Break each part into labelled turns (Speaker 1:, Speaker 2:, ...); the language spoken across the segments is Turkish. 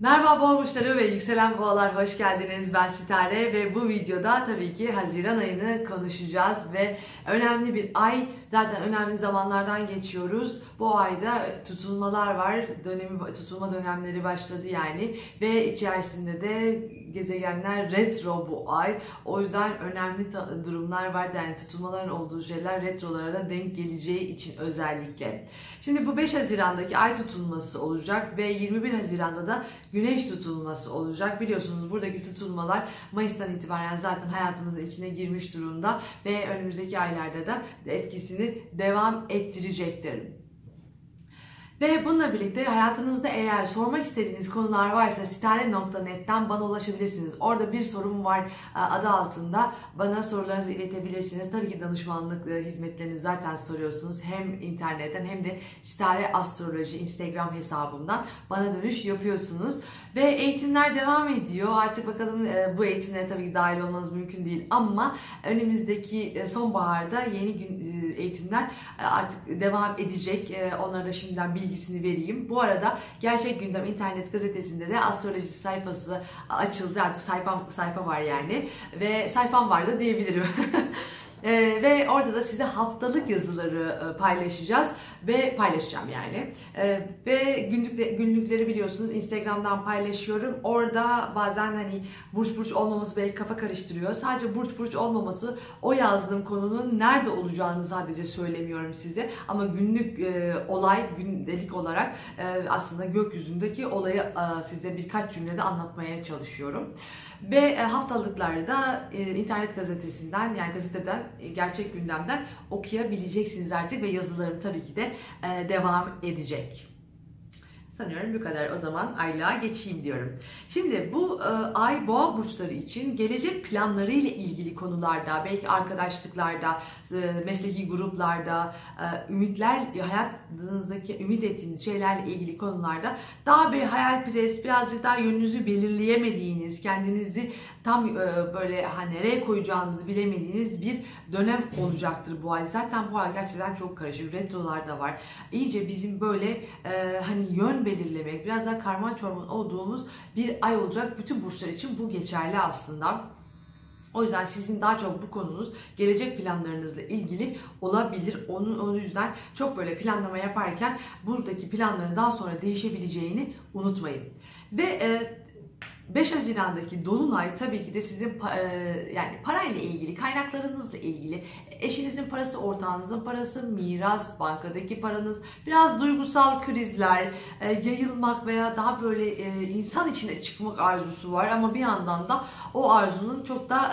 Speaker 1: Merhaba boğa burçları ve yükselen boğalar hoş geldiniz. Ben Sitare ve bu videoda tabii ki Haziran ayını konuşacağız ve önemli bir ay. Zaten önemli zamanlardan geçiyoruz. Bu ayda tutulmalar var. Dönemi tutulma dönemleri başladı yani ve içerisinde de gezegenler retro bu ay. O yüzden önemli durumlar var. Yani tutulmaların olduğu şeyler retrolara da denk geleceği için özellikle. Şimdi bu 5 Haziran'daki ay tutulması olacak ve 21 Haziran'da da güneş tutulması olacak. Biliyorsunuz buradaki tutulmalar Mayıs'tan itibaren zaten hayatımızın içine girmiş durumda ve önümüzdeki aylarda da etkisini devam ettirecektir. Ve bununla birlikte hayatınızda eğer sormak istediğiniz konular varsa sitare.net'ten bana ulaşabilirsiniz. Orada bir sorum var e, adı altında bana sorularınızı iletebilirsiniz. Tabii ki danışmanlık e, hizmetlerini zaten soruyorsunuz. Hem internetten hem de Sitare Astroloji Instagram hesabından bana dönüş yapıyorsunuz. Ve eğitimler devam ediyor. Artık bakalım e, bu eğitimlere tabii ki dahil olmanız mümkün değil ama önümüzdeki sonbaharda yeni gün eğitimler artık devam edecek. Onlara da şimdiden bilgi bilgisini vereyim. Bu arada Gerçek Gündem internet gazetesinde de astroloji sayfası açıldı. Artık sayfam, sayfa var yani. Ve sayfam vardı diyebilirim. Ee, ve orada da size haftalık yazıları e, paylaşacağız ve paylaşacağım yani. Ee, ve günlük günlükleri biliyorsunuz Instagram'dan paylaşıyorum. Orada bazen hani burç burç olmaması belki kafa karıştırıyor. Sadece burç burç olmaması o yazdığım konunun nerede olacağını sadece söylemiyorum size. Ama günlük e, olay gündelik olarak e, aslında gökyüzündeki olayı e, size birkaç cümlede anlatmaya çalışıyorum. Ve e, haftalıklarda e, internet gazetesinden yani gazeteden e, gerçek gündemden okuyabileceksiniz artık ve yazılarım tabii ki de devam edecek. Sanıyorum bu kadar. O zaman aylığa geçeyim diyorum. Şimdi bu e, ay boğa burçları için gelecek planları ile ilgili konularda, belki arkadaşlıklarda, e, mesleki gruplarda, e, ümitler, hayatınızdaki ümit ettiğiniz şeylerle ilgili konularda daha bir hayalperest, birazcık daha yönünüzü belirleyemediğiniz, kendinizi tam e, böyle hani nereye koyacağınızı bilemediğiniz bir dönem olacaktır bu ay. Zaten bu ay gerçekten çok karışık. Retrolar da var. İyice bizim böyle e, hani yön belirlemek, biraz daha karman çorman olduğumuz bir ay olacak. Bütün burçlar için bu geçerli aslında. O yüzden sizin daha çok bu konunuz gelecek planlarınızla ilgili olabilir. Onun, onun yüzden çok böyle planlama yaparken buradaki planların daha sonra değişebileceğini unutmayın. Ve e, 5 Haziran'daki Dolunay tabii ki de sizin e, yani parayla ilgili, kaynaklarınızla ilgili, eşinizin parası, ortağınızın parası, miras, bankadaki paranız, biraz duygusal krizler, e, yayılmak veya daha böyle e, insan içine çıkmak arzusu var ama bir yandan da o arzunun çok da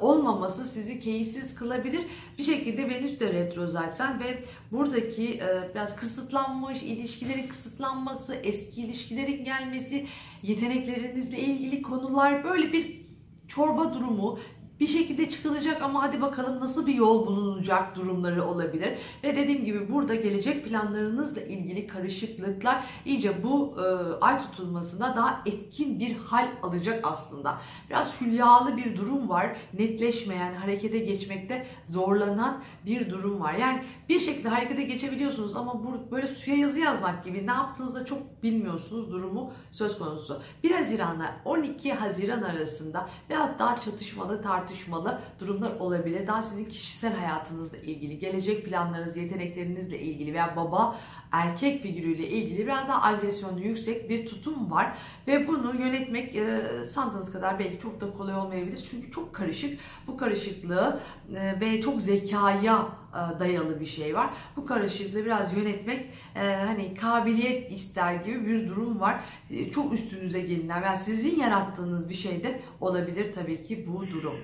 Speaker 1: olmaması sizi keyifsiz kılabilir. Bir şekilde Venüs de retro zaten ve buradaki biraz kısıtlanmış, ilişkilerin kısıtlanması, eski ilişkilerin gelmesi, yeteneklerinizle ilgili konular böyle bir çorba durumu bir şekilde çıkılacak ama hadi bakalım nasıl bir yol bulunacak durumları olabilir. Ve dediğim gibi burada gelecek planlarınızla ilgili karışıklıklar iyice bu e, ay tutulmasında daha etkin bir hal alacak aslında. Biraz hülyalı bir durum var. Netleşmeyen, harekete geçmekte zorlanan bir durum var. Yani bir şekilde harekete geçebiliyorsunuz ama bu böyle suya yazı yazmak gibi ne yaptığınızda çok bilmiyorsunuz durumu söz konusu. 1 Haziran'la 12 Haziran arasında biraz daha çatışmalı tartışmalı tartışmalı durumlar olabilir. Daha sizin kişisel hayatınızla ilgili, gelecek planlarınız, yeteneklerinizle ilgili veya baba erkek figürüyle ilgili biraz daha agresyonu yüksek bir tutum var ve bunu yönetmek e, sandığınız kadar belki çok da kolay olmayabilir. Çünkü çok karışık. Bu karışıklığı e, ve çok zekaya dayalı bir şey var. Bu karışıklığı biraz yönetmek e, hani kabiliyet ister gibi bir durum var. E, çok üstünüze gelinen yani sizin yarattığınız bir şey de olabilir tabii ki bu durum.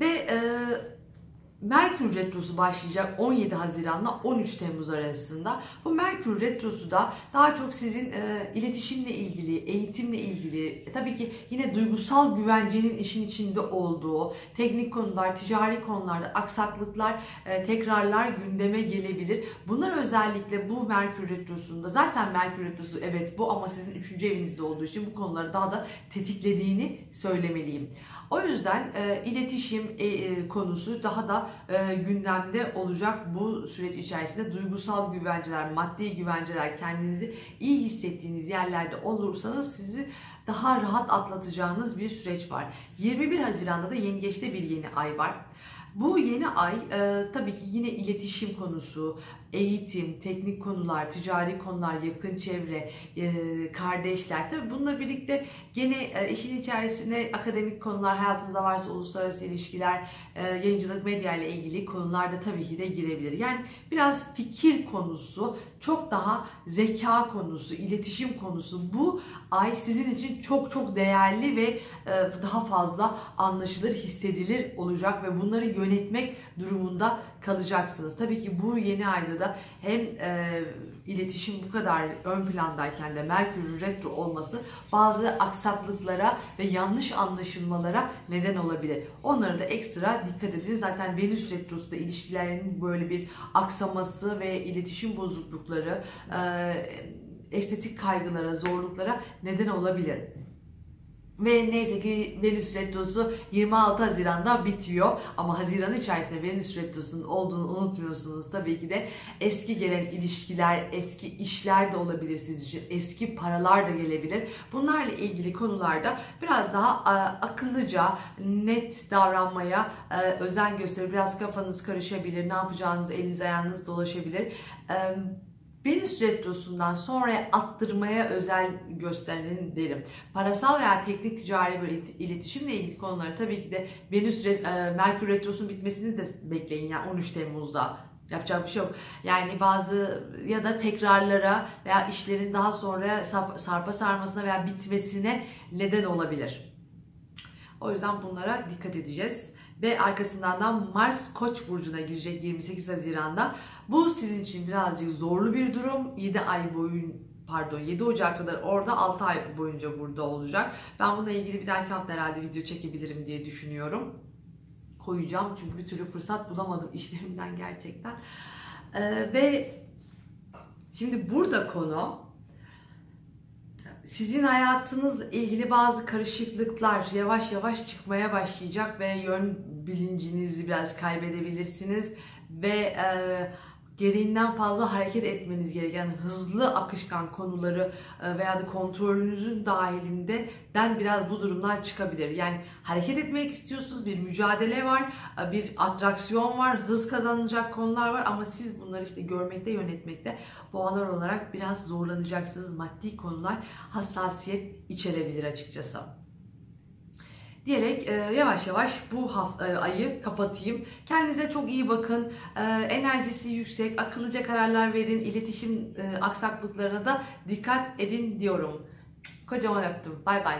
Speaker 1: Ve e, Merkür Retrosu başlayacak 17 Haziran'la 13 Temmuz arasında. Bu Merkür Retrosu da daha çok sizin e, iletişimle ilgili, eğitimle ilgili, e, tabii ki yine duygusal güvencenin işin içinde olduğu, teknik konular, ticari konularda aksaklıklar, e, tekrarlar gündeme gelebilir. Bunlar özellikle bu Merkür Retrosu'nda, zaten Merkür Retrosu evet bu ama sizin 3. evinizde olduğu için bu konuları daha da tetiklediğini söylemeliyim. O yüzden e, iletişim e, e, konusu daha da e, gündemde olacak bu süreç içerisinde duygusal güvenceler, maddi güvenceler, kendinizi iyi hissettiğiniz yerlerde olursanız sizi daha rahat atlatacağınız bir süreç var. 21 Haziran'da da yengeçte bir yeni ay var. Bu yeni ay e, tabii ki yine iletişim konusu, eğitim, teknik konular, ticari konular, yakın çevre, e, kardeşler. Tabii bununla birlikte gene e, işin içerisine akademik konular, hayatınızda varsa uluslararası ilişkiler, e, yayıncılık, medya ile ilgili konular da tabii ki de girebilir. Yani biraz fikir konusu, çok daha zeka konusu, iletişim konusu bu ay sizin için çok çok değerli ve daha fazla anlaşılır, hissedilir olacak ve bunları yönetmek durumunda kalacaksınız. Tabii ki bu yeni ayda da hem e, iletişim bu kadar ön plandayken de Merkür retro olması bazı aksaklıklara ve yanlış anlaşılmalara neden olabilir. Onlara da ekstra dikkat edin. Zaten Venüs retrosu da ilişkilerin böyle bir aksaması ve iletişim bozuklukları, e, estetik kaygılara, zorluklara neden olabilir. Ve neyse ki Venüs Retrosu 26 Haziran'da bitiyor. Ama Haziran içerisinde Venüs Retrosu'nun olduğunu unutmuyorsunuz. Tabii ki de eski gelen ilişkiler, eski işler de olabilir sizin için. Eski paralar da gelebilir. Bunlarla ilgili konularda biraz daha e, akıllıca, net davranmaya e, özen gösterir. Biraz kafanız karışabilir. Ne yapacağınız, eliniz ayağınız dolaşabilir. E, Venüs retrosundan sonra attırmaya özel gösterin derim. Parasal veya teknik ticari böyle iletişimle ilgili konuları tabii ki de Venüs e, Merkür retrosunun bitmesini de bekleyin yani 13 Temmuz'da yapacak bir şey yok. Yani bazı ya da tekrarlara veya işlerin daha sonra sarpa sarmasına veya bitmesine neden olabilir. O yüzden bunlara dikkat edeceğiz ve arkasından da Mars Koç burcuna girecek 28 Haziran'da. Bu sizin için birazcık zorlu bir durum. 7 ay boyun pardon 7 Ocak kadar orada 6 ay boyunca burada olacak. Ben bununla ilgili bir dahaki hafta herhalde video çekebilirim diye düşünüyorum. Koyacağım çünkü bir türlü fırsat bulamadım işlerimden gerçekten. Ee, ve şimdi burada konu sizin hayatınızla ilgili bazı karışıklıklar yavaş yavaş çıkmaya başlayacak ve yön bilincinizi biraz kaybedebilirsiniz ve e, gereğinden fazla hareket etmeniz gereken hızlı akışkan konuları e, veya da kontrolünüzün dahilinde ben biraz bu durumlar çıkabilir. Yani hareket etmek istiyorsunuz, bir mücadele var, e, bir atraksiyon var, hız kazanılacak konular var ama siz bunları işte görmekte, yönetmekte boğalar olarak biraz zorlanacaksınız. Maddi konular hassasiyet içerebilir açıkçası diyerek e, yavaş yavaş bu hafta, e, ayı kapatayım. Kendinize çok iyi bakın. E, enerjisi yüksek, akıllıca kararlar verin. İletişim e, aksaklıklarına da dikkat edin diyorum. Kocaman öptüm. Bay bay.